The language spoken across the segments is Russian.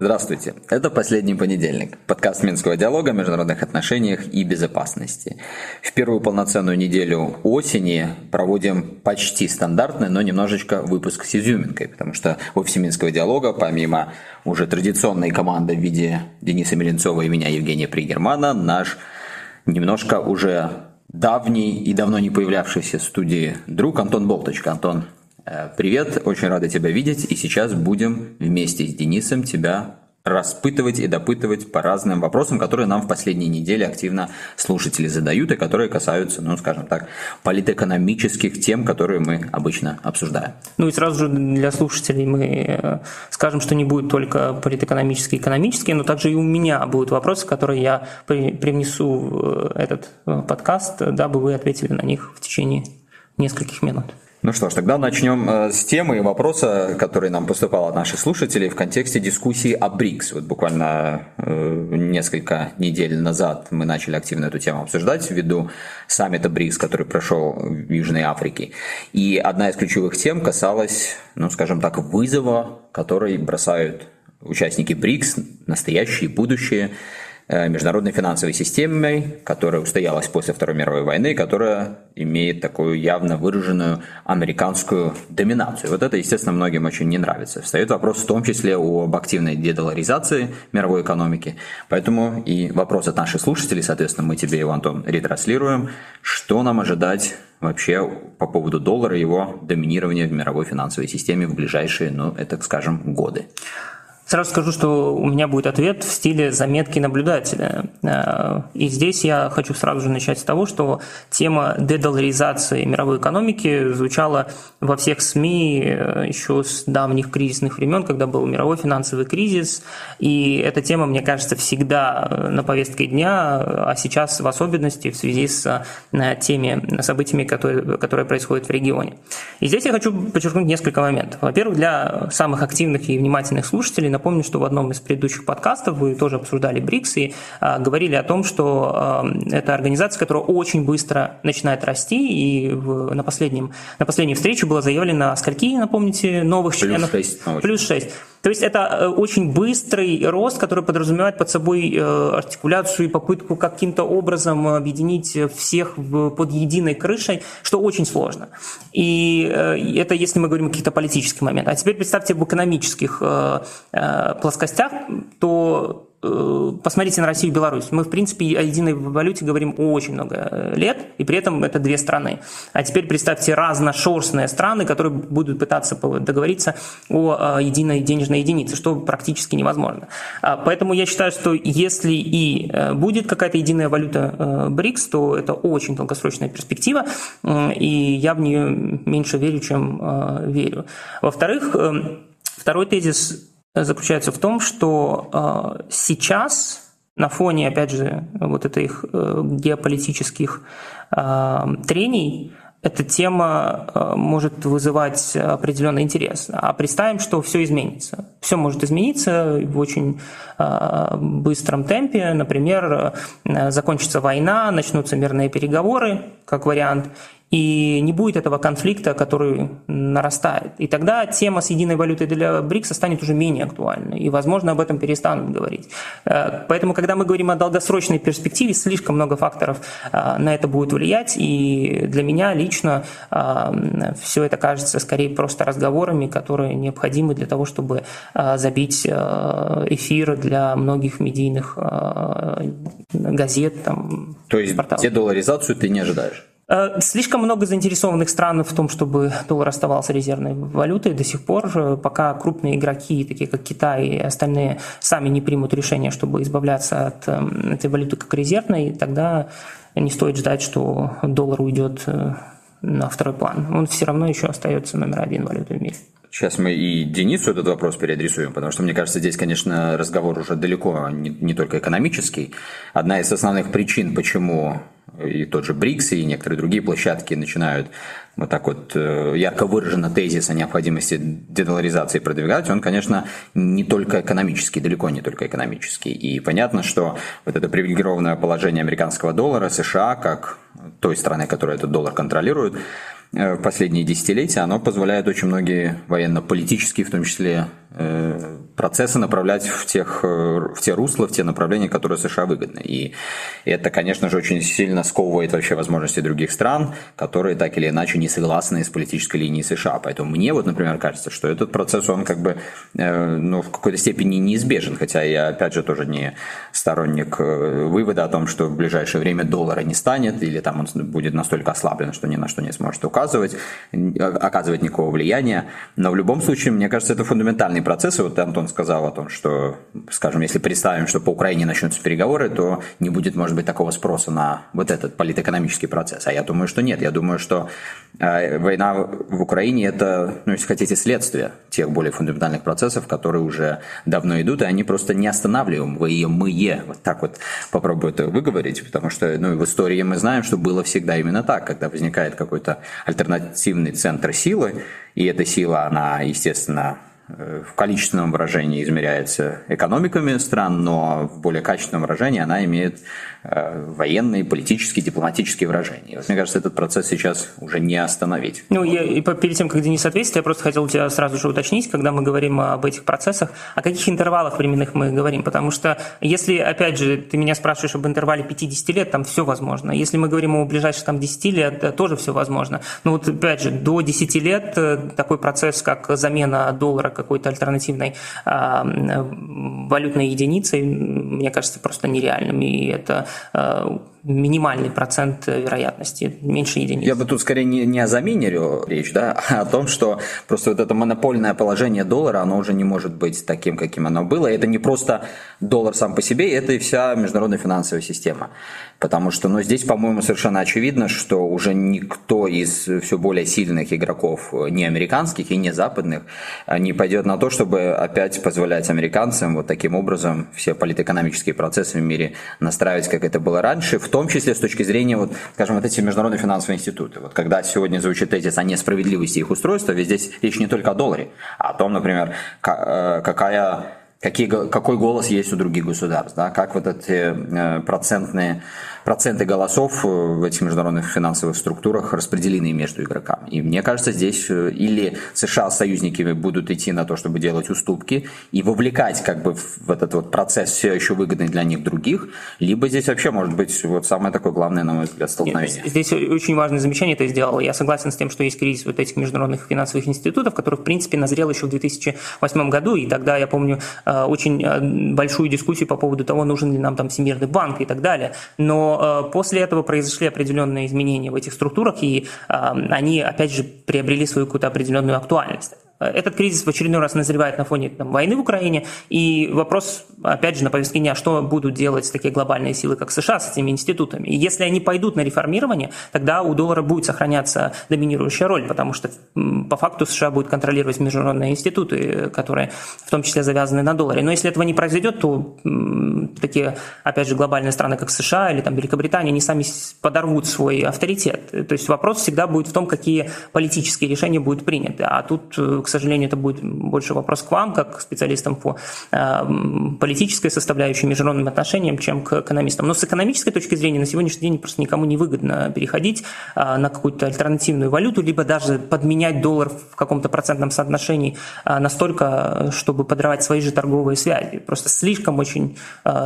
Здравствуйте, это «Последний понедельник», подкаст Минского диалога о международных отношениях и безопасности. В первую полноценную неделю осени проводим почти стандартный, но немножечко выпуск с изюминкой, потому что в офисе Минского диалога, помимо уже традиционной команды в виде Дениса Меленцова и меня, Евгения Пригермана, наш немножко уже давний и давно не появлявшийся студии друг Антон Болточка. Антон, Э, привет, очень рада тебя видеть, и сейчас будем вместе с Денисом тебя распытывать и допытывать по разным вопросам, которые нам в последние недели активно слушатели задают и которые касаются, ну, скажем так, политэкономических тем, которые мы обычно обсуждаем. Ну и сразу же для слушателей мы э, скажем, что не будет только политэкономические и экономические, но также и у меня будут вопросы, которые я привнесу в этот э, подкаст, дабы вы ответили на них в течение нескольких минут. Ну что ж, тогда начнем э, с темы и вопроса, который нам поступал от наших слушателей в контексте дискуссии о БРИКС. Вот буквально э, несколько недель назад мы начали активно эту тему обсуждать ввиду саммита БРИКС, который прошел в Южной Африке. И одна из ключевых тем касалась, ну скажем так, вызова, который бросают участники БРИКС, настоящие будущие, международной финансовой системой, которая устоялась после Второй мировой войны, которая имеет такую явно выраженную американскую доминацию. Вот это, естественно, многим очень не нравится. Встает вопрос в том числе об активной дедоларизации мировой экономики. Поэтому и вопрос от наших слушателей, соответственно, мы тебе его, Антон, ретранслируем. Что нам ожидать вообще по поводу доллара его доминирования в мировой финансовой системе в ближайшие, ну, это, скажем, годы? Сразу скажу, что у меня будет ответ в стиле заметки наблюдателя. Э, и здесь я хочу сразу же начать с того, что тема дедоларизации мировой экономики звучала во всех СМИ э, еще с давних кризисных времен, когда был мировой финансовый кризис. И эта тема, мне кажется, всегда э, на повестке дня, а сейчас в особенности в связи с теми событиями, которые, которые происходят в регионе. И здесь я хочу подчеркнуть несколько моментов. Во-первых, для самых активных и внимательных слушателей Напомню, что в одном из предыдущих подкастов вы тоже обсуждали БРИКС и а, говорили о том, что а, это организация, которая очень быстро начинает расти, и в, на, последнем, на последней встрече было заявлено, скольки, напомните, новых Плюс членов? 6. Плюс 6. То есть это э, очень быстрый рост, который подразумевает под собой э, артикуляцию и попытку каким-то образом объединить всех под единой крышей, что очень сложно. И э, это если мы говорим о каких-то политических моментах. А теперь представьте в экономических плоскостях, то посмотрите на Россию и Беларусь. Мы, в принципе, о единой валюте говорим очень много э, лет, и при этом это две страны. А теперь представьте разношерстные страны, которые будут пытаться договориться о единой денежной единице, что практически невозможно. А, поэтому я считаю, что если и э, будет какая-то единая валюта БРИКС, то это очень долгосрочная перспектива, и я в нее меньше верю, чем верю. Во-вторых, второй тезис заключается в том, что э, сейчас на фоне, опять же, вот этих э, геополитических э, трений, эта тема может вызывать определенный интерес. А представим, что все изменится. Все может измениться в очень быстром темпе. Например, закончится война, начнутся мирные переговоры, как вариант, и не будет этого конфликта, который нарастает. И тогда тема с единой валютой для БРИКСа станет уже менее актуальной, и, возможно, об этом перестанут говорить. Э, поэтому, когда мы говорим о долгосрочной перспективе, слишком много факторов э, на это будет влиять, и для меня лично э, все это кажется скорее просто разговорами, которые необходимы для того, чтобы забить эфир для многих медийных газет. Там, То есть порталов. дедоларизацию ты не ожидаешь? Э, слишком много заинтересованных стран в том, чтобы доллар оставался резервной валютой до сих пор, э, пока крупные игроки, такие как Китай и остальные, сами не примут решение, чтобы избавляться от эм, этой валюты как резервной, тогда не стоит ждать, что доллар уйдет э, на второй план. Он все равно еще остается номер один валютой в мире. Сейчас мы и Денису этот вопрос переадресуем, потому что, мне кажется, здесь, конечно, разговор уже далеко не, не только экономический. Одна из основных причин, почему и тот же БРИКС, и некоторые другие площадки начинают вот так вот э, ярко выраженно тезис о необходимости дедоларизации продвигать, он, конечно, не только экономический, далеко не только экономический. И понятно, что вот это привилегированное положение американского доллара, США, как той страны, которая этот доллар контролирует, э, в последние десятилетия, оно позволяет очень многие военно-политические, в том числе Э, процессы направлять в, тех, в те русла, в те направления, которые США выгодны. И это, конечно же, очень сильно сковывает вообще возможности других стран, которые так или иначе не согласны с политической линией США. Поэтому мне вот, например, кажется, что этот процесс, он как бы э, ну, в какой-то степени неизбежен, хотя я, опять же, тоже не сторонник вывода о том, что в ближайшее время доллара не станет, или там он будет настолько ослаблен, что ни на что не сможет указывать, оказывать никакого влияния. Но в любом случае, мне кажется, это фундаментальный процессы. Вот Антон сказал о том, что, скажем, если представим, что по Украине начнутся переговоры, то не будет, может быть, такого спроса на вот этот политэкономический процесс. А я думаю, что нет. Я думаю, что э, война в Украине это, ну, если хотите, следствие тех более фундаментальных процессов, которые уже давно идут, и они просто не останавливаемые. Вот так вот попробую это выговорить, потому что ну, в истории мы знаем, что было всегда именно так, когда возникает какой-то альтернативный центр силы, и эта сила, она, естественно, Э, в количественном выражении измеряется экономиками стран, но в более качественном выражении она имеет военные, политические, дипломатические выражения. Вот, мне кажется, этот процесс сейчас уже не остановить. Ну, я, и перед тем, как Денис ответит, я просто хотел тебя сразу же уточнить, когда мы говорим об этих процессах, о каких интервалах временных мы говорим, потому что если, опять же, ты меня спрашиваешь об интервале 50 лет, там все возможно. Если мы говорим о ближайших там 10 лет, тоже все возможно. Но вот, опять же, до 10 лет э, такой процесс, как замена доллара какой-то альтернативной а, валютной единицей, мне кажется, просто нереальным. И это uh, минимальный процент вероятности, меньше единиц. Я бы тут скорее не, не о замене речь, да, а о том, что просто вот это монопольное положение доллара, оно уже не может быть таким, каким оно было. И это не просто доллар сам по себе, это и вся международная финансовая система. Потому что, ну, здесь, по-моему, совершенно очевидно, что уже никто из все более сильных игроков, не американских и не западных, не пойдет на то, чтобы опять позволять американцам вот таким образом все политэкономические процессы в мире настраивать, как это было раньше, в том числе с точки зрения, вот, скажем, вот эти международные финансовые институты. Вот когда сегодня звучит тезис о несправедливости их устройства, ведь здесь речь не только о долларе, а о том, например, э, какая какие, какой голос есть у других государств, да, как вот эти э, процентные проценты голосов э, в этих международных финансовых структурах распределены между игроками. И мне кажется, здесь э, или США союзниками будут идти на то, чтобы делать уступки и вовлекать как бы в этот вот процесс все еще выгодный для них других, либо здесь вообще может быть вот самое такое главное, на мой взгляд, столкновение. Здесь очень важное замечание ты сделал. Я согласен с тем, что есть кризис вот этих международных финансовых институтов, который, в принципе, назрел еще в 2008 году, и тогда, я помню, очень большую дискуссию по поводу того, нужен ли нам там Всемирный банк и так далее. Но Э, после этого произошли определенные изменения в этих структурах, и э, они, опять же, приобрели свою какую-то определенную актуальность. Этот кризис в очередной раз назревает на фоне там, войны в Украине, и вопрос, опять же, на повестке дня, что будут делать такие глобальные силы, как США, с этими институтами. И если они пойдут на реформирование, тогда у доллара будет сохраняться доминирующая роль, потому что по факту США будет контролировать международные институты, которые в том числе завязаны на долларе. Но если этого не произойдет, то такие, опять же, глобальные страны, как США или там Великобритания, они сами подорвут свой авторитет. То есть вопрос всегда будет в том, какие политические решения будут приняты. А тут, э, к сожалению, это будет больше вопрос к вам, как к специалистам по э, политической составляющей, международным отношениям, чем к экономистам. Но с экономической точки зрения на сегодняшний день просто никому не выгодно переходить э, на какую-то альтернативную валюту, либо даже подменять доллар в каком-то процентном соотношении настолько, чтобы подрывать свои же торговые связи. Просто слишком очень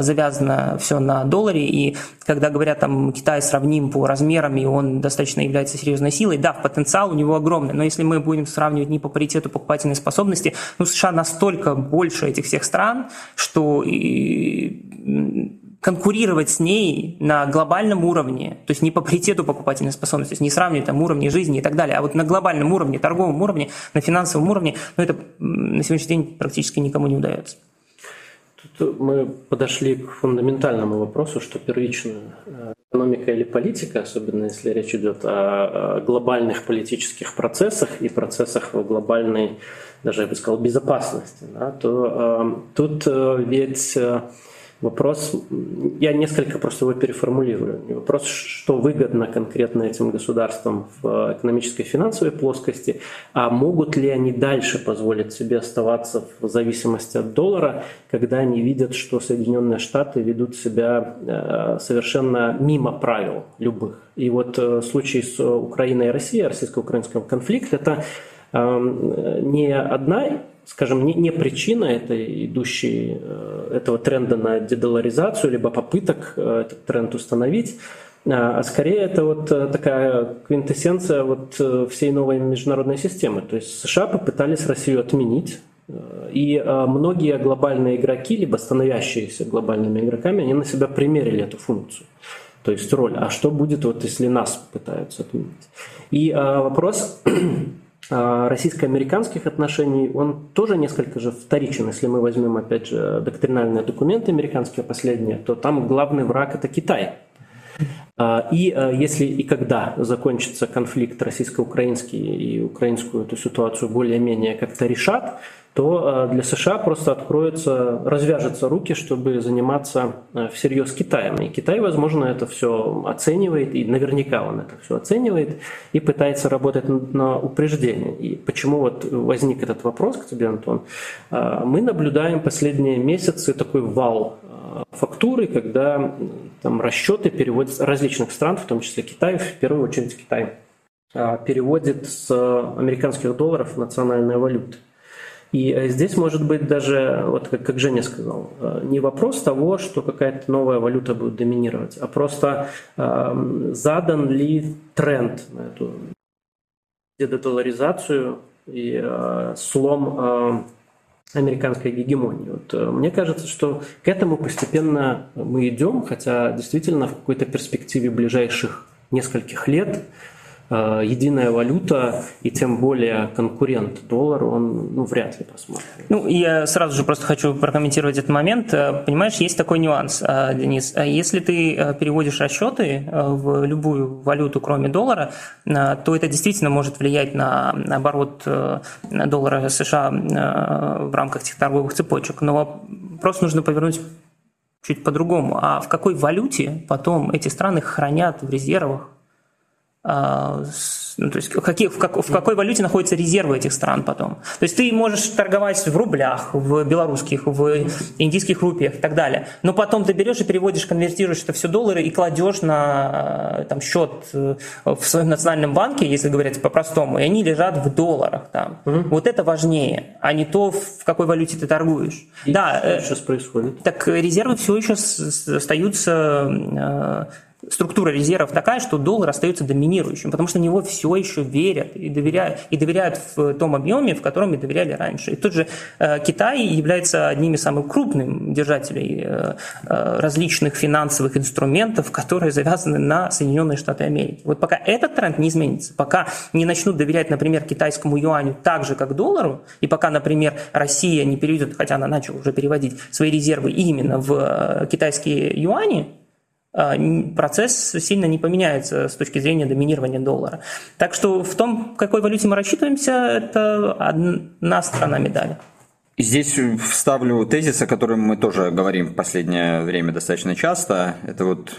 завязано все на долларе, и когда говорят, там, Китай сравним по размерам, и он достаточно является серьезной силой, да, потенциал у него огромный, но если мы будем сравнивать не по паритету покупательной способности, ну, США настолько больше этих всех стран, что и конкурировать с ней на глобальном уровне, то есть не по паритету покупательной способности, не сравнивать там уровни жизни и так далее, а вот на глобальном уровне, торговом уровне, на финансовом уровне, ну, это на сегодняшний день практически никому не удается. Тут мы подошли к фундаментальному вопросу, что первично э, экономика или политика, особенно если речь идет о глобальных политических процессах и процессах глобальной, даже я бы сказал, безопасности, да, то э, тут э, ведь э, Вопрос, я несколько просто его переформулирую. Вопрос, что выгодно конкретно этим государствам в экономической и финансовой плоскости, а могут ли они дальше позволить себе оставаться в зависимости от доллара, когда они видят, что Соединенные Штаты ведут себя э, совершенно мимо правил любых. И вот э, случае с Украиной и Россией, российско-украинским конфликт, это эм, не одна скажем, не, не причина этой идущей, э, этого тренда на дедоларизацию, либо попыток э, этот тренд установить, а, а скорее это вот э, такая квинтэссенция вот всей новой международной системы. То есть США попытались Россию отменить, и многие глобальные игроки, либо становящиеся глобальными игроками, они на себя примерили эту функцию. То есть роль. А что будет, вот, если нас пытаются отменить? И вопрос российско-американских отношений, он тоже несколько же вторичен. Если мы возьмем, опять же, доктринальные документы американские последние, то там главный враг – это Китай. А, и а, если и когда закончится конфликт российско-украинский и украинскую эту ситуацию более-менее как-то решат, то э, для США просто откроются, развяжутся руки, чтобы заниматься всерьез Китаем. И Китай, возможно, это все оценивает, и наверняка он это все оценивает, и пытается работать на упреждение. И почему вот возник этот вопрос к тебе, Антон? Мы наблюдаем последние месяцы такой вал фактуры, когда там расчеты переводятся различных стран, в том числе Китай, в первую очередь Китай, переводит с американских долларов в национальные валюты. И э, здесь может быть даже, вот как, как Женя сказал, э, не вопрос того, что какая-то новая валюта будет доминировать, а просто э, задан ли тренд на эту дедоларизацию и э, слом американской гегемонии. Вот, э, мне кажется, что к этому постепенно мы идем, хотя действительно в какой-то перспективе ближайших нескольких лет единая валюта и тем более конкурент доллар, он ну, вряд ли посмотрит. Ну, я сразу же просто хочу прокомментировать этот момент. Э, понимаешь, есть такой нюанс, э, Денис. Если ты переводишь расчеты в любую валюту, кроме доллара, то это действительно может влиять на оборот доллара США в рамках этих торговых цепочек. Но просто нужно повернуть чуть по-другому. А в какой валюте потом эти страны хранят в резервах ну, то есть какие, в, как, в какой валюте находятся резервы этих стран потом. То есть ты можешь торговать в рублях, в белорусских, в индийских рупиях и так далее, но потом ты берешь и переводишь, конвертируешь это все доллары и кладешь на э, там, счет э, в своем национальном банке, если говорить по-простому, и они лежат в долларах там. Угу. Вот это важнее, а не то, в какой валюте ты торгуешь. И да, что э, сейчас происходит? Так резервы все еще остаются структура резервов такая, что доллар остается доминирующим, потому что в него все еще верят и доверяют, и доверяют в том объеме, в котором и доверяли раньше. И тут же э, Китай является одним из самых крупных держателей э, э, различных финансовых инструментов, которые завязаны на Соединенные Штаты Америки. Вот пока этот тренд не изменится, пока не начнут доверять, например, китайскому юаню так же, как доллару, и пока, например, Россия не переведет, хотя она начала уже переводить свои резервы именно в китайские юани, процесс сильно не поменяется с точки зрения доминирования доллара. Так что в том, какой валюте мы рассчитываемся, это одна сторона медали. Здесь вставлю тезис, о котором мы тоже говорим в последнее время достаточно часто. Это вот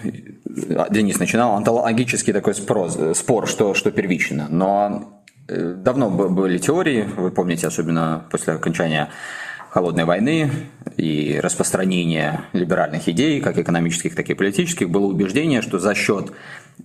Денис начинал, онтологический такой спор, спор что, что первично. Но э, давно были теории, вы помните, особенно после окончания холодной войны и распространения либеральных идей, как экономических, так и политических, было убеждение, что за счет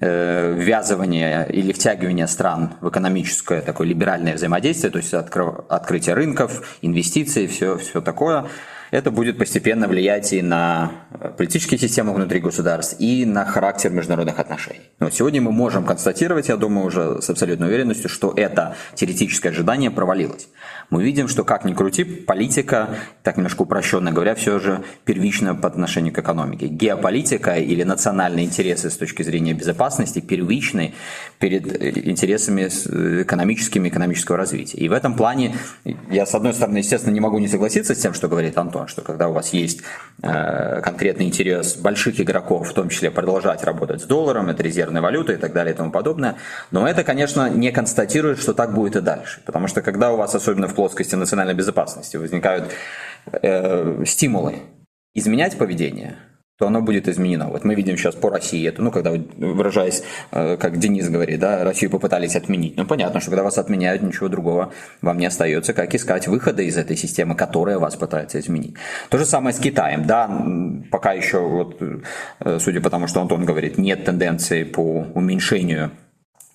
э, ввязывания или втягивания стран в экономическое такое либеральное взаимодействие, то есть откры, открытие рынков, инвестиции, все, все такое, это будет постепенно влиять и на политические системы внутри государств, и на характер международных отношений. Но сегодня мы можем констатировать, я думаю, уже с абсолютной уверенностью, что это теоретическое ожидание провалилось мы видим, что как ни крути, политика, так немножко упрощенно говоря, все же первична по отношению к экономике. Геополитика или национальные интересы с точки зрения безопасности первичны перед интересами экономическими, экономического развития. И в этом плане я, с одной стороны, естественно, не могу не согласиться с тем, что говорит Антон, что когда у вас есть э, конкретный интерес больших игроков, в том числе продолжать работать с долларом, это резервная валюта и так далее и тому подобное, но это, конечно, не констатирует, что так будет и дальше. Потому что когда у вас, особенно в плоскости национальной безопасности возникают э, стимулы изменять поведение, то оно будет изменено. Вот мы видим сейчас по России это, ну, когда, выражаясь, э, как Денис говорит, да, Россию попытались отменить. Ну, понятно, что когда вас отменяют, ничего другого вам не остается, как искать выхода из этой системы, которая вас пытается изменить. То же самое с Китаем, да, пока еще, вот, э, судя по тому, что Антон говорит, нет тенденции по уменьшению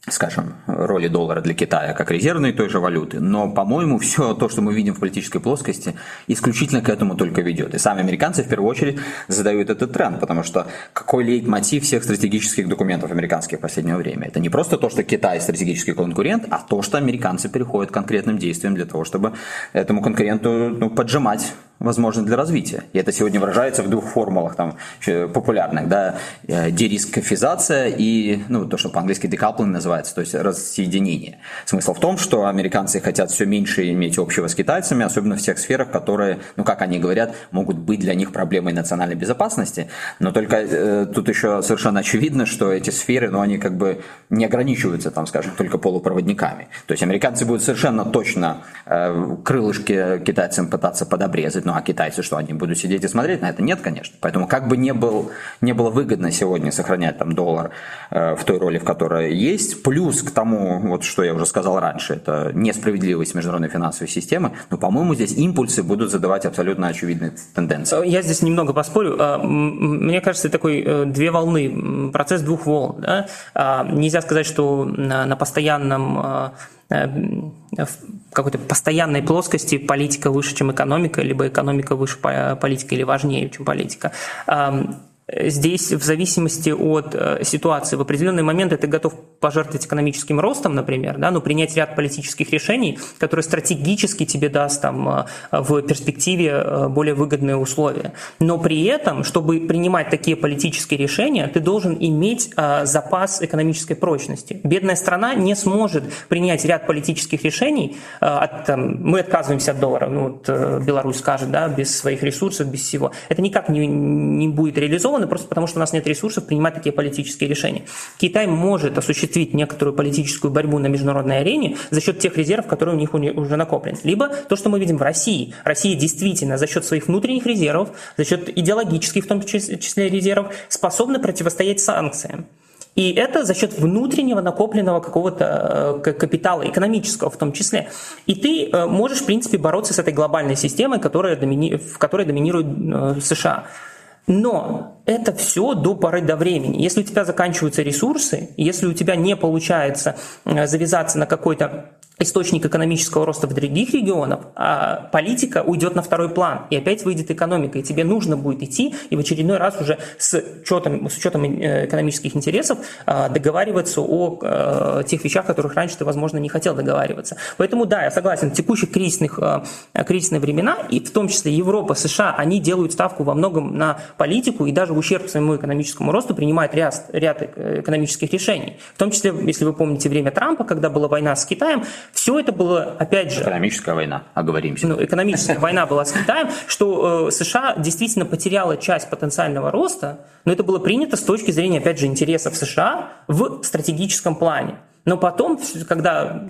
скажем, роли доллара для Китая как резервной той же валюты, но, по-моему, все то, что мы видим в политической плоскости, исключительно к этому только ведет. И сами американцы в первую очередь задают этот тренд, потому что какой лейтмотив всех стратегических документов американских в последнее время? Это не просто то, что Китай стратегический конкурент, а то, что американцы переходят к конкретным действиям для того, чтобы этому конкуренту ну, поджимать возможно для развития. И это сегодня выражается в двух формулах там, популярных. Да? Э, дерискофизация и ну, то, что по-английски decoupling называется, то есть рассоединение. Смысл в том, что американцы хотят все меньше иметь общего с китайцами, особенно в тех сферах, которые, ну как они говорят, могут быть для них проблемой национальной безопасности. Но только э, тут еще совершенно очевидно, что эти сферы, ну они как бы не ограничиваются, там, скажем, только полупроводниками. То есть американцы будут совершенно точно э, крылышки китайцам пытаться подобрезать, ну а китайцы что, они будут сидеть и смотреть на это? Нет, конечно. Поэтому как бы не, был, не было выгодно сегодня сохранять там доллар э, в той роли, в которой есть, плюс к тому, вот что я уже сказал раньше, это несправедливость международной финансовой системы, но, по-моему, здесь импульсы будут задавать абсолютно очевидные тенденции. Я здесь немного поспорю. А, мне кажется, такой э, две волны, процесс двух волн. Да? А, нельзя сказать, что на постоянном Э, в какой-то постоянной плоскости политика выше, чем экономика, либо экономика выше политики или важнее, чем политика. Здесь в зависимости от э, ситуации в определенный момент ты готов пожертвовать экономическим ростом, например, да, но принять ряд политических решений, которые стратегически тебе даст там, э, в перспективе э, более выгодные условия. Но при этом, чтобы принимать такие политические решения, ты должен иметь запас экономической прочности. Бедная страна не сможет принять ряд политических решений. От, там, мы отказываемся от доллара, ну, вот Беларусь скажет, да, без своих ресурсов, без всего. Это никак не, не будет реализовано заинтересованы просто потому, что у нас нет ресурсов принимать такие политические решения. Китай может осуществить некоторую политическую борьбу на международной арене за счет тех резервов, которые у них уже накоплены. Либо то, что мы видим в России. Россия действительно за счет своих внутренних резервов, за счет идеологических в том числе резервов, способна противостоять санкциям. И это за счет внутреннего накопленного какого-то э, капитала, экономического в том числе. И ты э, можешь, в принципе, бороться с этой глобальной системой, которая домини... в которой доминирует э, США. Но это все до поры до времени. Если у тебя заканчиваются ресурсы, если у тебя не получается э, завязаться на какой-то источник экономического роста в других регионах, а политика уйдет на второй план, и опять выйдет экономика, и тебе нужно будет идти и в очередной раз уже с учетом, с учетом э, экономических интересов а, договариваться о э, тех вещах, о которых раньше ты, возможно, не хотел договариваться. Поэтому да, я согласен, в текущих кризисных, э, кризисные времена, и в том числе Европа, США, они делают ставку во многом на политику и даже в ущерб своему экономическому росту принимают ряд, ряд экономических решений. В том числе, если вы помните время Трампа, когда была война с Китаем, все это было, опять же... Экономическая война, оговоримся. Ну, экономическая война была с Китаем, что э, США действительно потеряла часть потенциального роста, но это было принято с точки зрения, опять же, интересов США в стратегическом плане. Но потом, когда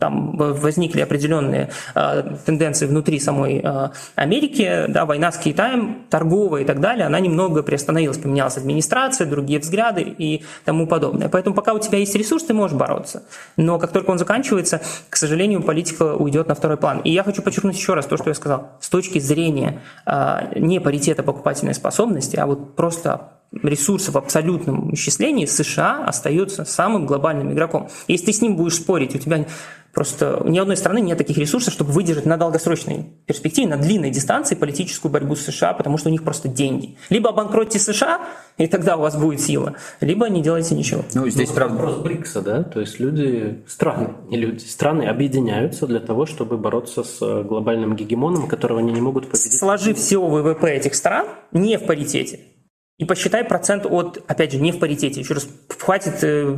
там возникли определенные э, тенденции внутри самой э, Америки, да, война с Китаем, торговая и так далее, она немного приостановилась, поменялась администрация, другие взгляды и тому подобное. Поэтому пока у тебя есть ресурс, ты можешь бороться. Но как только он заканчивается, к сожалению, политика уйдет на второй план. И я хочу подчеркнуть еще раз то, что я сказал. С точки зрения э, не паритета покупательной способности, а вот просто ресурсов в абсолютном исчислении США остается самым глобальным игроком. Если ты с ним будешь спорить, у тебя просто ни одной страны нет таких ресурсов, чтобы выдержать на долгосрочной перспективе, на длинной дистанции политическую борьбу с США, потому что у них просто деньги. Либо обанкротьте США, и тогда у вас будет сила, либо не делайте ничего. Ну, здесь ну, правда... Вопрос БРИКСа, да? То есть люди, страны, не люди, страны объединяются для того, чтобы бороться с глобальным гегемоном, которого они не могут победить. Сложив всего ВВП этих стран не в паритете, и посчитай процент от, опять же, не в паритете. Еще раз, хватит э,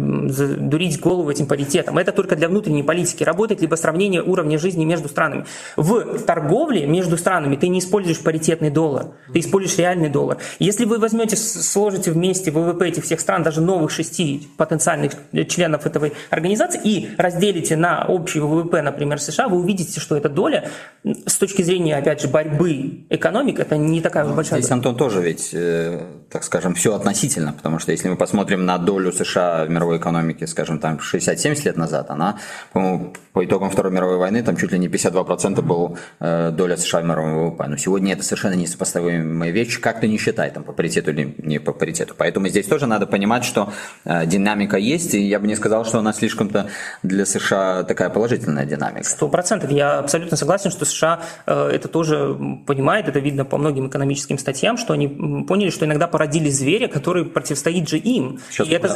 дурить голову этим паритетом. Это только для внутренней политики работает, либо сравнение уровня жизни между странами. В торговле между странами ты не используешь паритетный доллар, ты используешь реальный доллар. Если вы возьмете, сложите вместе ВВП этих всех стран, даже новых шести потенциальных членов этой организации, и разделите на общий ВВП, например, США, вы увидите, что эта доля с точки зрения, опять же, борьбы экономик, это не такая уж большая. Здесь, Антон, тоже ведь э, так скажем, все относительно, потому что если мы посмотрим на долю США в мировой экономике, скажем, там 60-70 лет назад, она, по-моему, по итогам Второй мировой войны, там чуть ли не 52% был э, доля США в мировом ВВП. Но сегодня это совершенно несопоставимые вещи, как ты не считай, там, по паритету или не по паритету. Поэтому здесь тоже надо понимать, что э, динамика есть, и я бы не сказал, что она слишком-то для США такая положительная динамика. Сто процентов. Я абсолютно согласен, что США э, это тоже понимает, это видно по многим экономическим статьям, что они поняли, что иногда породили зверя, который противостоит же им. И это,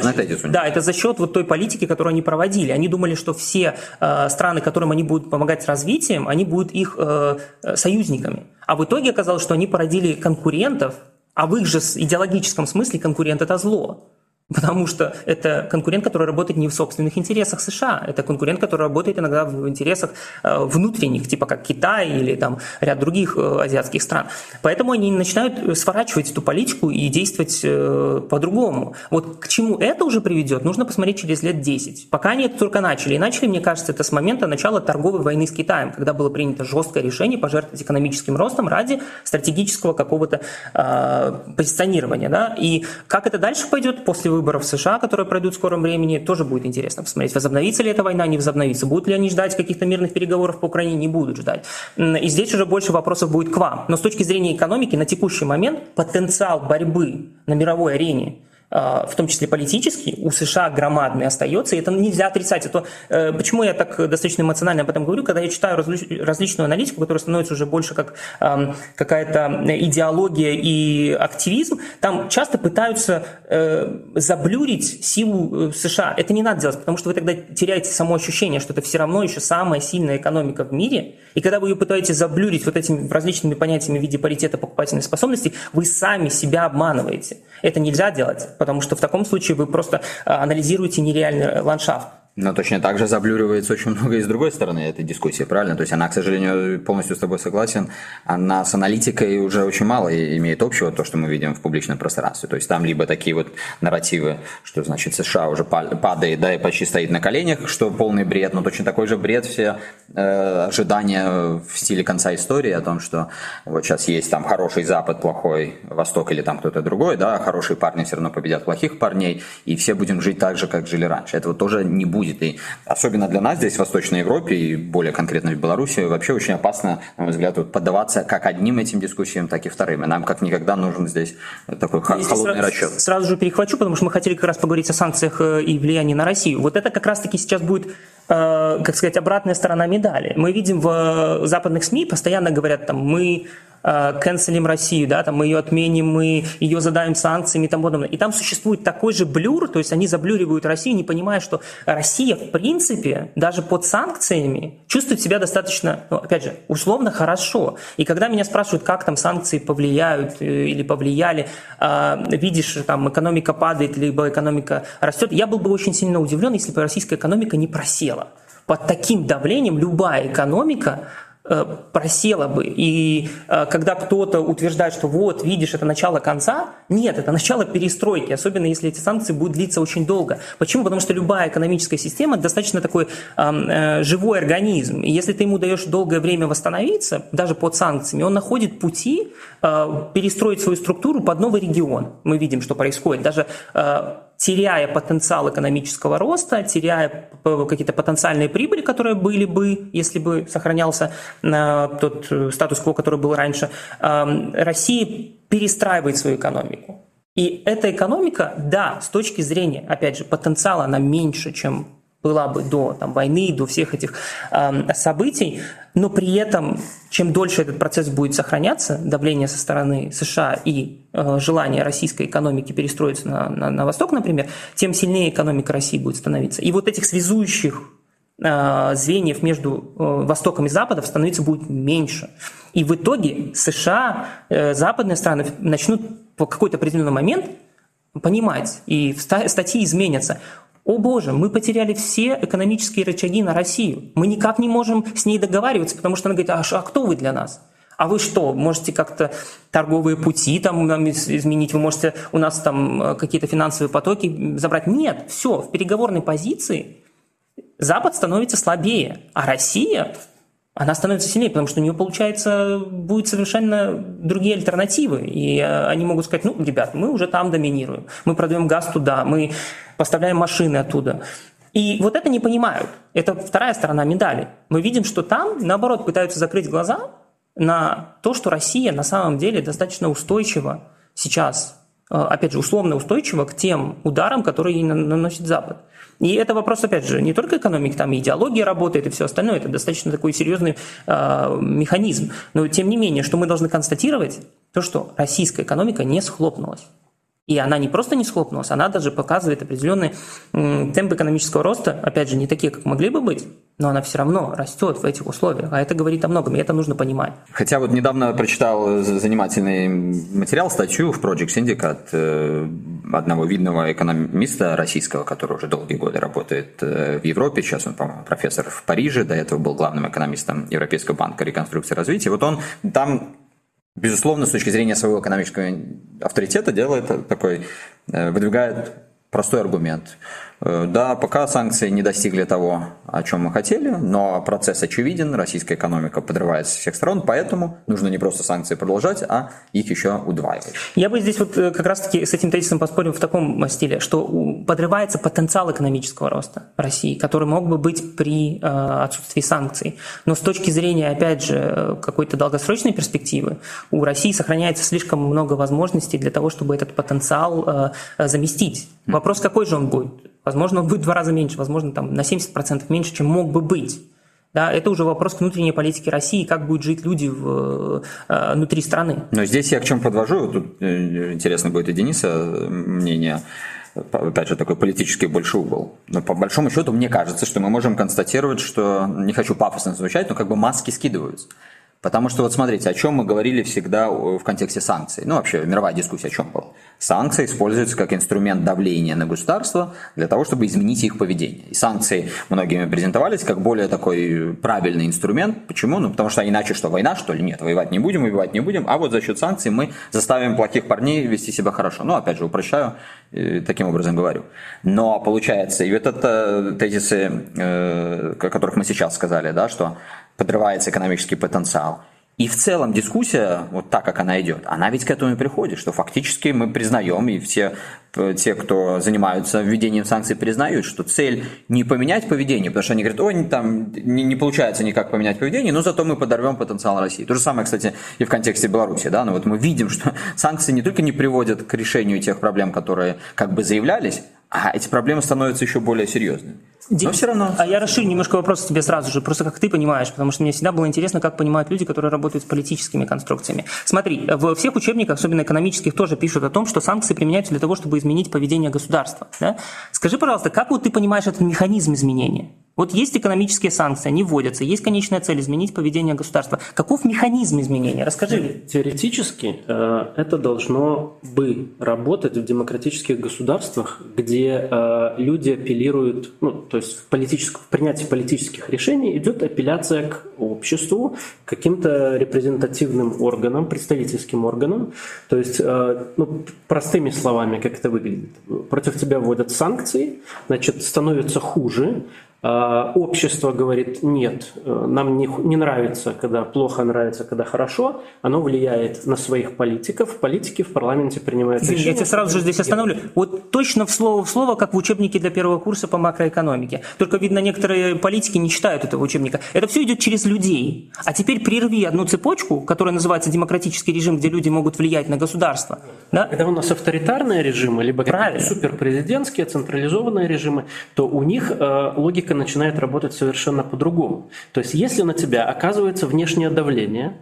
да, это за счет вот той политики, которую они проводили. Они думали, что все э, страны, которым они будут помогать с развитием, они будут их э, союзниками. А в итоге оказалось, что они породили конкурентов, а в их же идеологическом смысле конкурент – это зло. Потому что это конкурент, который работает не в собственных интересах США, это конкурент, который работает иногда в интересах э, внутренних, типа как Китай или там ряд других э, азиатских стран. Поэтому они начинают сворачивать эту политику и действовать э, по-другому. Вот к чему это уже приведет, нужно посмотреть через лет 10. Пока они это только начали. И начали, мне кажется, это с момента начала торговой войны с Китаем, когда было принято жесткое решение пожертвовать экономическим ростом ради стратегического какого-то позиционирования. Да? И как это дальше пойдет после выборов в США, которые пройдут в скором времени, тоже будет интересно посмотреть, возобновится ли эта война, не возобновится, будут ли они ждать каких-то мирных переговоров по Украине, не будут ждать. И здесь уже больше вопросов будет к вам. Но с точки зрения экономики на текущий момент потенциал борьбы на мировой арене в том числе политический, у США громадный остается, и это нельзя отрицать. Это, э, почему я так достаточно эмоционально об этом говорю, когда я читаю различную аналитику, которая становится уже больше как какая-то идеология и активизм, там часто пытаются э, заблюрить силу э, США. Это не надо делать, потому что вы тогда теряете само ощущение, что это все равно еще самая сильная экономика в мире, и когда вы ее пытаетесь заблюрить вот этими различными понятиями в виде паритета покупательной способности, вы сами себя обманываете. Это нельзя делать потому что в таком случае вы просто а, анализируете нереальный ландшафт. Но точно так же заблюривается очень много и с другой стороны этой дискуссии, правильно? То есть она, к сожалению, полностью с тобой согласен, она с аналитикой уже очень мало имеет общего, то, что мы видим в публичном пространстве. То есть там либо такие вот нарративы, что, значит, США уже падает, да, и почти стоит на коленях, что полный бред, но точно такой же бред все э, ожидания в стиле конца истории о том, что вот сейчас есть там хороший Запад, плохой Восток или там кто-то другой, да, хорошие парни все равно победят плохих парней, и все будем жить так же, как жили раньше. Этого тоже не будет будет. И особенно для нас здесь, в Восточной Европе и более конкретно в Беларуси, вообще очень опасно, на мой взгляд, вот поддаваться как одним этим дискуссиям, так и вторым. И нам как никогда нужен здесь такой здесь холодный сразу, расчет. Сразу же перехвачу, потому что мы хотели как раз поговорить о санкциях э, и влиянии на Россию. Вот это как раз-таки сейчас будет э, как сказать, обратная сторона медали. Мы видим в западных СМИ, постоянно говорят, там, мы Э, канцелим Россию, да, там мы ее отменим, мы ее задаем санкциями и тому подобное. И там существует такой же блюр, то есть они заблюривают Россию, не понимая, что Россия, в принципе, даже под санкциями чувствует себя достаточно, ну, опять же, условно хорошо. И когда меня спрашивают, как там санкции повлияют э, или повлияли, э, видишь, там экономика падает, либо экономика растет, я был бы очень сильно удивлен, если бы российская экономика не просела. Под таким давлением любая экономика Э, просела бы. И э, когда кто-то утверждает, что вот, видишь, это начало конца, нет, это начало перестройки, особенно если эти санкции будут длиться очень долго. Почему? Потому что любая экономическая система достаточно такой э, живой организм. И если ты ему даешь долгое время восстановиться, даже под санкциями, он находит пути э, перестроить свою структуру под новый регион. Мы видим, что происходит. Даже э, теряя потенциал экономического роста, теряя какие-то потенциальные прибыли, которые были бы, если бы сохранялся э, тот э, статус-кво, который был раньше, эм, Россия перестраивает свою экономику. И эта экономика, да, с точки зрения, опять же, потенциала она меньше, чем была бы до там, войны, до всех этих э, событий, но при этом, чем дольше этот процесс будет сохраняться, давление со стороны США и э, желание российской экономики перестроиться на, на, на восток, например, тем сильнее экономика России будет становиться. И вот этих связующих э, звеньев между э, Востоком и Западом становиться будет меньше. И в итоге США, э, западные страны начнут в какой-то определенный момент понимать, и статьи изменятся. О боже, мы потеряли все экономические рычаги на Россию. Мы никак не можем с ней договариваться, потому что она говорит, а, а кто вы для нас? А вы что, можете как-то торговые пути там изменить, вы можете у нас там э, какие-то финансовые потоки забрать? Нет, все, в переговорной позиции Запад становится слабее, а Россия она становится сильнее, потому что у нее, получается, будет совершенно другие альтернативы. И э, они могут сказать, ну, ребят, мы уже там доминируем, мы продаем газ туда, мы поставляем машины оттуда. И вот это не понимают. Это вторая сторона медали. Мы видим, что там, наоборот, пытаются закрыть глаза на то, что Россия на самом деле достаточно устойчива сейчас, э, опять же, условно устойчива к тем ударам, которые ей наносит Запад. И это вопрос, опять же, не только экономики, там и идеология работает, и все остальное. Это достаточно такой серьезный э, механизм. Но тем не менее, что мы должны констатировать, то, что российская экономика не схлопнулась. И она не просто не схлопнулась, она даже показывает определенные темпы экономического роста, опять же, не такие, как могли бы быть, но она все равно растет в этих условиях. А это говорит о многом, и это нужно понимать. Хотя вот недавно прочитал занимательный материал, статью в Project Syndicate э, одного видного экономиста российского, который уже долгие годы работает э, в Европе. Сейчас он, по-моему, профессор в Париже, до этого был главным экономистом Европейского банка реконструкции и развития. Вот он там безусловно, с точки зрения своего экономического авторитета делает такой, э, выдвигает простой аргумент. Э, да, пока санкции не достигли того, о чем мы хотели, но процесс очевиден, российская экономика подрывается со всех сторон, поэтому нужно не просто санкции продолжать, а их еще удваивать. Я бы здесь вот э, как раз-таки с этим тезисом поспорил в таком стиле, что подрывается потенциал экономического роста России, который мог бы быть при э, отсутствии санкций. Но с точки зрения, опять же, какой-то долгосрочной перспективы, у России сохраняется слишком много возможностей для того, чтобы этот потенциал заместить. Вопрос, какой же он будет? Возможно, он будет в два раза меньше, возможно, там, на 70% меньше, чем мог бы быть. Да, это уже вопрос к внутренней политике России, как будут жить люди в, э, внутри страны. Но здесь я к чем подвожу, тут э, интересно будет и Дениса э, мнение, опять же, такой политический большой угол. Но по большому счету мне кажется, что мы можем констатировать, что, не хочу пафосно звучать, но как бы маски скидываются. Потому что вот смотрите, о чем мы говорили всегда в контексте санкций. Ну, вообще, мировая дискуссия о чем была. Санкции используются как инструмент давления на государство для того, чтобы изменить их поведение. И санкции многими презентовались как более такой правильный инструмент. Почему? Ну, потому что иначе что, война, что ли? Нет, воевать не будем, убивать не будем. А вот за счет санкций мы заставим плохих парней вести себя хорошо. Ну, опять же, упрощаю, э, таким образом говорю. Но получается, и вот это тезисы, э, о которых мы сейчас сказали, да, что подрывается экономический потенциал. И в целом дискуссия, вот так, как она идет, она ведь к этому и приходит, что фактически мы признаем, и все те, кто занимаются введением санкций, признают, что цель не поменять поведение, потому что они говорят, ой, там не, не получается никак поменять поведение, но зато мы подорвем потенциал России. То же самое, кстати, и в контексте Беларуси, да, но вот мы видим, что санкции не только не приводят к решению тех проблем, которые как бы заявлялись, а эти проблемы становятся еще более серьезными. Но все равно. А я расширю немножко вопрос тебе сразу же, просто как ты понимаешь, потому что мне всегда было интересно, как понимают люди, которые работают с политическими конструкциями. Смотри, в всех учебниках, особенно экономических, тоже пишут о том, что санкции применяются для того, чтобы изменить поведение государства. Да? Скажи, пожалуйста, как вот ты понимаешь этот механизм изменения? Вот есть экономические санкции, они вводятся, есть конечная цель изменить поведение государства. Каков механизм изменения? Расскажи. Теоретически э, это должно бы работать в демократических государствах, где э, люди апеллируют, ну, то есть в, политическом, в принятии политических решений идет апелляция к обществу, к каким-то репрезентативным органам, представительским органам. То есть, э, ну, простыми словами, как это выглядит. Против тебя вводят санкции, значит, становится хуже, общество говорит, нет, э, нам не, не нравится, когда плохо, нравится, когда хорошо. Оно влияет на своих политиков. Политики в парламенте принимают решения. Я тебя сразу же здесь остановлю. Вот точно в слово в слово, как в учебнике для первого курса по макроэкономике. Только, видно, некоторые политики не читают этого учебника. Это все идет через людей. А теперь прерви одну цепочку, которая называется демократический режим, где люди могут влиять на государство. Да? Когда у нас авторитарные режимы, либо суперпрезидентские, централизованные режимы, то у них э, логика психика начинает работать совершенно по-другому. То есть если на тебя оказывается внешнее давление,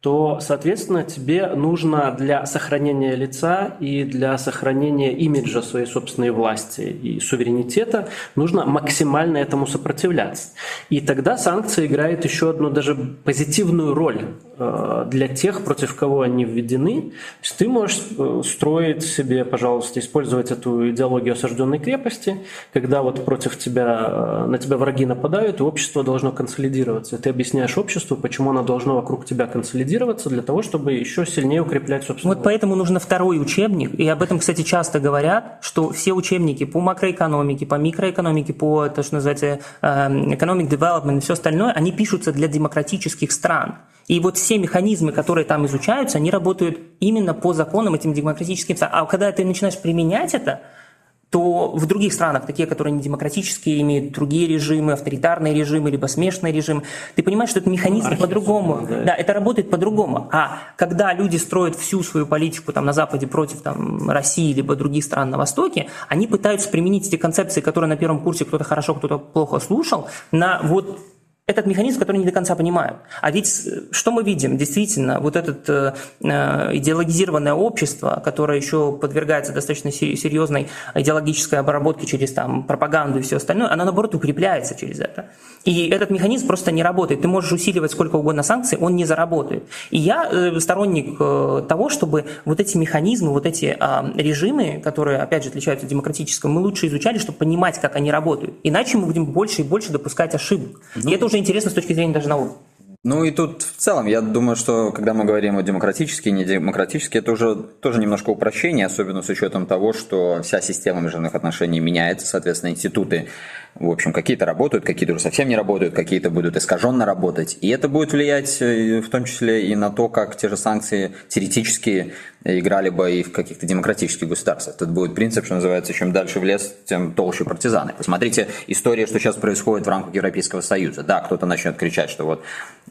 то, соответственно, тебе нужно для сохранения лица и для сохранения имиджа своей собственной власти и суверенитета нужно максимально этому сопротивляться. И тогда санкции играют еще одну даже позитивную роль э, для тех, против кого они введены. То есть ты можешь э, строить себе, пожалуйста, использовать эту идеологию осажденной крепости, когда вот против тебя, э, на тебя враги нападают, и общество должно консолидироваться. Ты объясняешь обществу, почему оно должно вокруг тебя консолидироваться, консолидироваться для того, чтобы еще сильнее укреплять собственную Вот поэтому нужно второй учебник, и об этом, кстати, часто говорят, что все учебники по макроэкономике, по микроэкономике, по то, что называется эм, economic development и все остальное, они пишутся для демократических стран. И вот все механизмы, которые там изучаются, они работают именно по законам этим демократическим. А когда ты начинаешь применять это, то в других странах, такие, которые не демократические, имеют другие режимы, авторитарные режимы, либо смешанный режим, ты понимаешь, что это механизм ну, по-другому. Да. да, это работает по-другому. А когда люди строят всю свою политику там, на Западе против там, России, либо других стран на Востоке, они пытаются применить эти концепции, которые на первом курсе кто-то хорошо, кто-то плохо слушал, на вот этот механизм, который не до конца понимают. А ведь э, что мы видим? Действительно, вот это э, э, идеологизированное общество, которое еще подвергается достаточно серьезной идеологической обработке через там, пропаганду и все остальное, оно наоборот укрепляется через это. И этот механизм просто не работает. Ты можешь усиливать сколько угодно санкций, он не заработает. И я э, сторонник э, того, чтобы вот эти механизмы, вот эти э, режимы, которые, опять же, отличаются от демократического, мы лучше изучали, чтобы понимать, как они работают. Иначе мы будем больше и больше допускать ошибок. Ну, и это уже интересно с точки зрения даже науки. Ну и тут в целом, я думаю, что когда мы говорим о демократически и недемократически, это уже тоже немножко упрощение, особенно с учетом того, что вся система международных отношений меняется, соответственно, институты в общем, какие-то работают, какие-то уже совсем не работают, какие-то будут искаженно работать. И это будет влиять э, в том числе и на то, как те же санкции теоретически играли бы и в каких-то демократических государствах. Тут будет принцип, что называется, чем дальше в лес, тем толще партизаны. Посмотрите история, что сейчас происходит в рамках Европейского Союза. Да, кто-то начнет кричать, что вот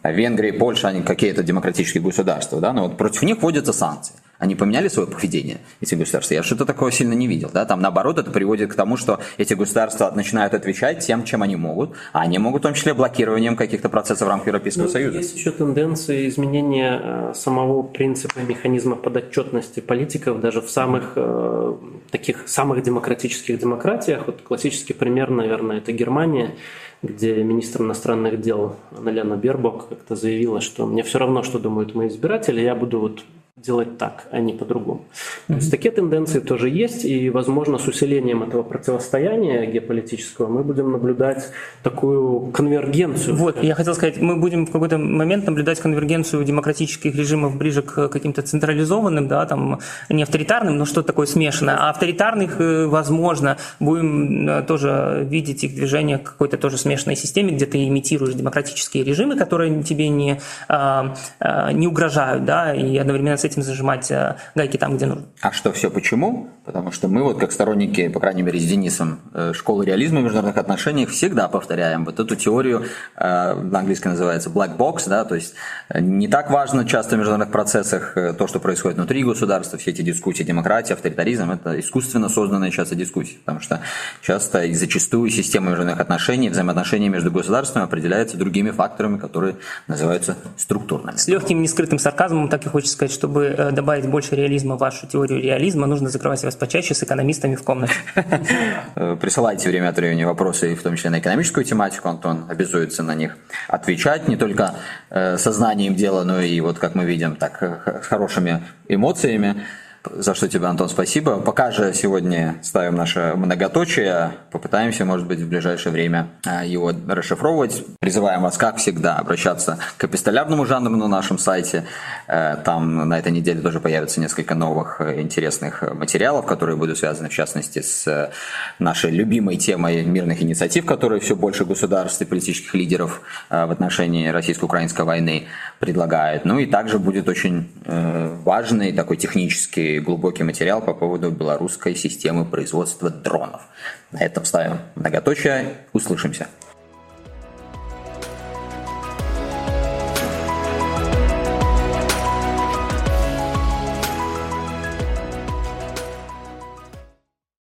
Венгрия и Польша, они какие-то демократические государства, да, но вот против них вводятся санкции. Они поменяли свое поведение, эти государства? Я что-то такого сильно не видел. Да? Там наоборот это приводит к тому, что эти государства начинают отвечать тем, чем они могут, а они могут в том числе блокированием каких-то процессов в рамках Европейского ну, Союза. Есть еще тенденции изменения э, самого принципа механизма подотчетности политиков даже в самых э, таких самых демократических демократиях. Вот классический пример, наверное, это Германия где министр иностранных дел Аналена Бербок как-то заявила, что мне все равно, что думают мои избиратели, я буду вот делать так, а не по-другому. Mm-hmm. То есть такие тенденции тоже есть, и, возможно, с усилением этого противостояния геополитического мы будем наблюдать такую конвергенцию. Вот, я хотел сказать, мы будем в какой-то момент наблюдать конвергенцию демократических режимов ближе к каким-то централизованным, да, там, не авторитарным, но что-то такое смешанное, а авторитарных, э, возможно, будем э, тоже видеть их движение к какой-то тоже смешанной системе, где ты имитируешь демократические режимы, которые тебе не, а, а, не угрожают, да, и одновременно с этим зажимать э, гайки там, где нужно. А что все почему? Потому что мы вот как сторонники, по крайней мере, с Денисом, э, школы реализма в международных отношениях всегда повторяем вот эту теорию, э, на английском называется black box, да, то есть не так важно часто в международных процессах то, что происходит внутри государства, все эти дискуссии, демократия, авторитаризм, это искусственно созданная часто дискуссии, потому что часто и зачастую система международных отношений, взаимоотношения между государствами определяется другими факторами, которые называются структурными. С легким нескрытым сарказмом так и хочется сказать, чтобы чтобы э, добавить больше реализма в вашу теорию реализма, нужно закрывать вас почаще с экономистами в комнате. Э, присылайте время от времени вопросы, в том числе на экономическую тематику. Антон обязуется на них отвечать не только э, сознанием дела, но и вот, как мы видим, так с хорошими эмоциями за что тебе, Антон, спасибо. Пока же сегодня ставим наше многоточие, попытаемся, может быть, в ближайшее время а, его расшифровывать. Призываем вас, как всегда, обращаться к эпистолярному жанру на нашем сайте. Э, там на этой неделе тоже появится несколько новых э, интересных материалов, которые будут связаны, в частности, с э, нашей любимой темой мирных инициатив, которые все больше государств и политических лидеров в отношении российско-украинской войны предлагают. Ну и также будет очень важный такой технический глубокий материал по поводу белорусской системы производства дронов. На этом ставим многоточие. Услышимся.